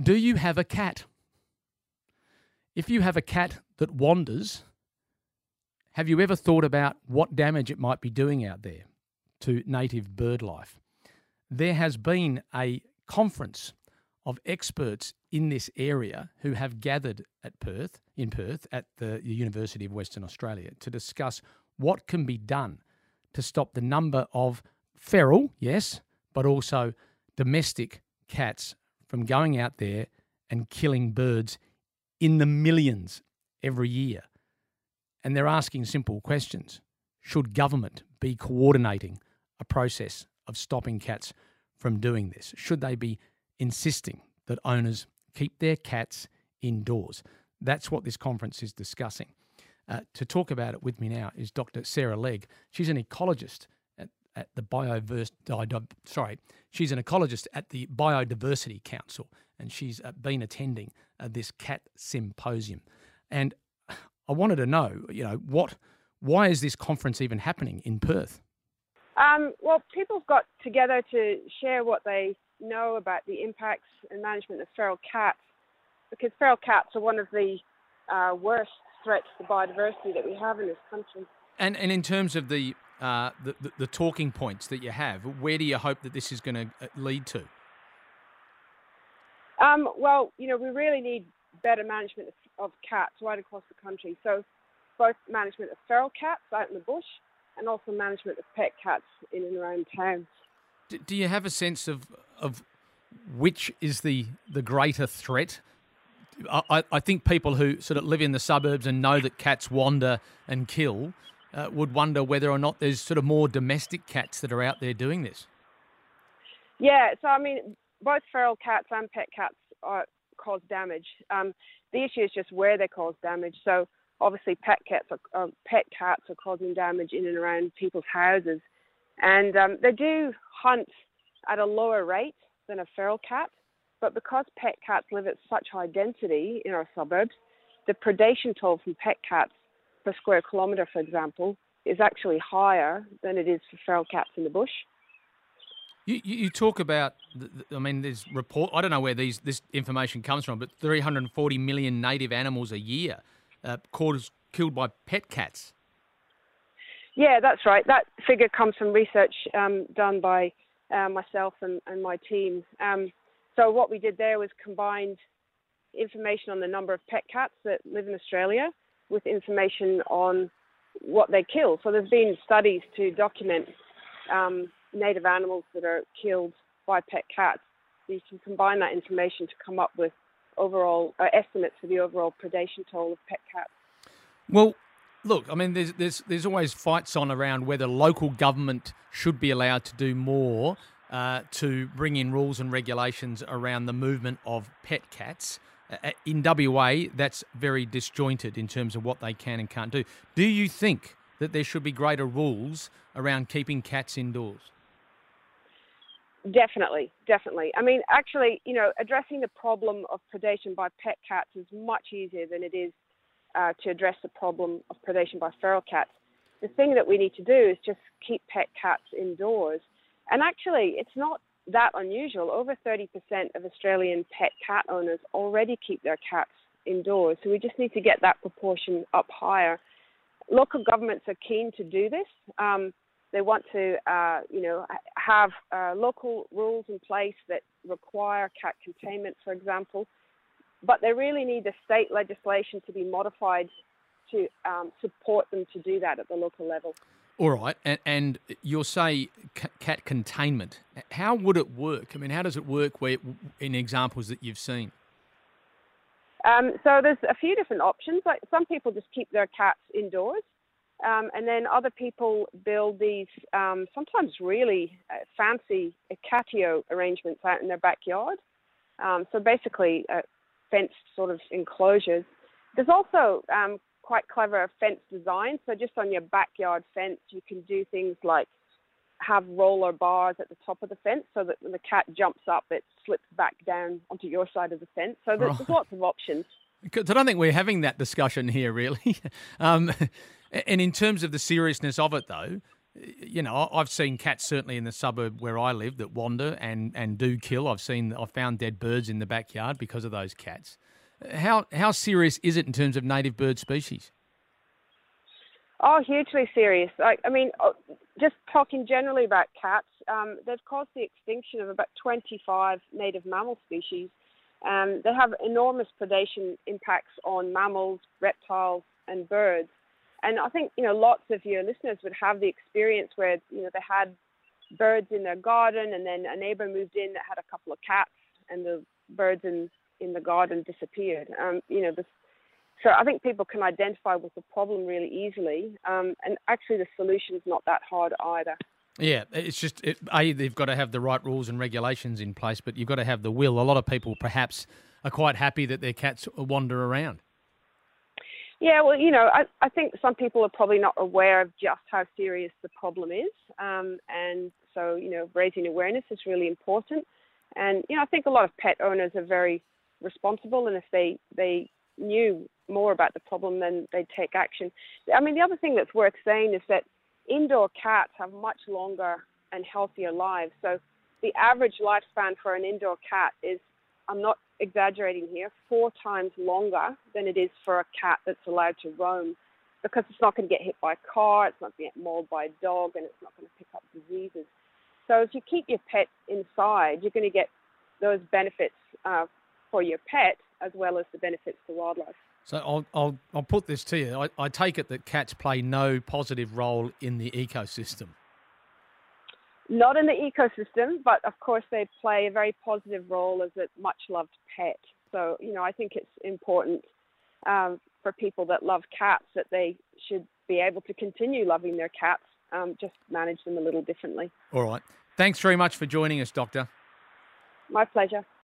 Do you have a cat? If you have a cat that wanders, have you ever thought about what damage it might be doing out there to native bird life? There has been a conference of experts in this area who have gathered at Perth, in Perth, at the University of Western Australia to discuss what can be done to stop the number of feral, yes, but also domestic cats from going out there and killing birds in the millions every year. And they're asking simple questions. Should government be coordinating a process of stopping cats from doing this? Should they be insisting that owners keep their cats indoors? That's what this conference is discussing. Uh, to talk about it with me now is Dr. Sarah Legge. She's an ecologist at, the Bioverse. Sorry, she's an ecologist at the Biodiversity Council, and she's been attending uh, this cat symposium. And I wanted to know, you know, what, why is this conference even happening in Perth? Um, well, people got together to share what they know about the impacts and management of feral cats, because feral cats are one of the uh, worst threats to biodiversity that we have in this country. And and in terms of the, uh, the, the, the talking points that you have, where do you hope that this is going to uh, lead to? Um, well, you know, we really need better management of cats right across the country. So, both management of feral cats out in the bush and also management of pet cats in and around town. Do you have a sense of of which is the the greater threat? I, I think people who sort of live in the suburbs and know that cats wander and kill uh, would wonder whether or not there's sort of more domestic cats that are out there doing this. Yeah, so I mean, both feral cats and pet cats are, cause damage. Um, the issue is just where they cause damage. So obviously, pet cats are, uh, pet cats are causing damage in and around people's houses, and um, they do hunt at a lower rate than a feral cat. But because pet cats live at such high density in our suburbs, the predation toll from pet cats per square kilometre, for example, is actually higher than it is for feral cats in the bush. You, you talk about, I mean, there's report. I don't know where these this information comes from, but 340 million native animals a year uh, caused, killed by pet cats. Yeah, that's right. That figure comes from research um, done by uh, myself and, and, my team. Um, so what we did there was combined information on the number of pet cats that live in Australia with information on what they kill. So there's been studies to document um, native animals that are killed by pet cats. So you can combine that information to come up with overall uh, estimates for the overall predation toll of pet cats. Well, look, I mean, there's there's there's always fights on around whether local government should be allowed to do more uh, to bring in rules and regulations around the movement of pet cats. Uh, in WA, that's very disjointed in terms of what they can and can't do. Do you think that there should be greater rules around keeping cats indoors? Definitely, definitely. I mean, actually, you know, addressing the problem of predation by pet cats is much easier than it is uh, to address the problem of predation by feral cats. The thing that we need to do is just keep pet cats indoors. And actually, it's not that unusual. Over 30% of Australian pet cat owners already keep their cats indoors. So we just need to get that proportion up higher. Local governments are keen to do this. Um, they want to, uh, you know, have uh, local rules in place that require cat containment, for example. But they really need the state legislation to be modified to um, support them to do that at the local level. All right, and, and you'll say cat containment. How would it work? I mean, how does it work where, in examples that you've seen? Um, so there's a few different options. Like some people just keep their cats indoors, um, and then other people build these um, sometimes really uh, fancy catio arrangements out in their backyard. Um, so basically, uh, fenced sort of enclosures. There's also um, quite clever fence design. So just on your backyard fence, you can do things like have roller bars at the top of the fence so that when the cat jumps up, it slips back down onto your side of the fence. So there's, right. there's lots of options. I don't think we're having that discussion here, really. um, and in terms of the seriousness of it, though, you know, I've seen cats certainly in the suburb where I live that wander and, and do kill. I've seen, I've found dead birds in the backyard because of those cats. How how serious is it in terms of native bird species? Oh, hugely serious. Like, I mean, uh, just talking generally about cats, um, they've caused the extinction of about 25 native mammal species. Um, they have enormous predation impacts on mammals, reptiles, and birds. And I think you know lots of your listeners would have the experience where you know they had birds in their garden, and then a neighbor moved in that had a couple of cats, and the birds in in the garden disappeared. Um, you know, so I think people can identify with the problem really easily, um, and actually the solution is not that hard either. Yeah, it's just it, a they've got to have the right rules and regulations in place, but you've got to have the will. A lot of people perhaps are quite happy that their cats wander around. Yeah, well, you know, I, I think some people are probably not aware of just how serious the problem is. Um, and so, you know, raising awareness is really important. And, you know, I think a lot of pet owners are very responsible. And if they, they knew more about the problem, then they'd take action. I mean, the other thing that's worth saying is that indoor cats have much longer and healthier lives. So the average lifespan for an indoor cat is, I'm not exaggerating here, four times longer than it is for a cat that's allowed to roam because it's not going to get hit by a car, it's not going to get mauled by a dog, and it's not going to pick up diseases. So if you keep your pet inside, you're going to get those benefits uh, for your pet as well as the benefits to wildlife. So I'll, I'll, I'll put this to you. I, I take it that cats play no positive role in the ecosystem not in the ecosystem, but of course they play a very positive role as a much loved pet. So, you know, I think it's important um, for people that love cats that they should be able to continue loving their cats, um, just manage them a little differently. All right. Thanks very much for joining us, Doctor. My pleasure.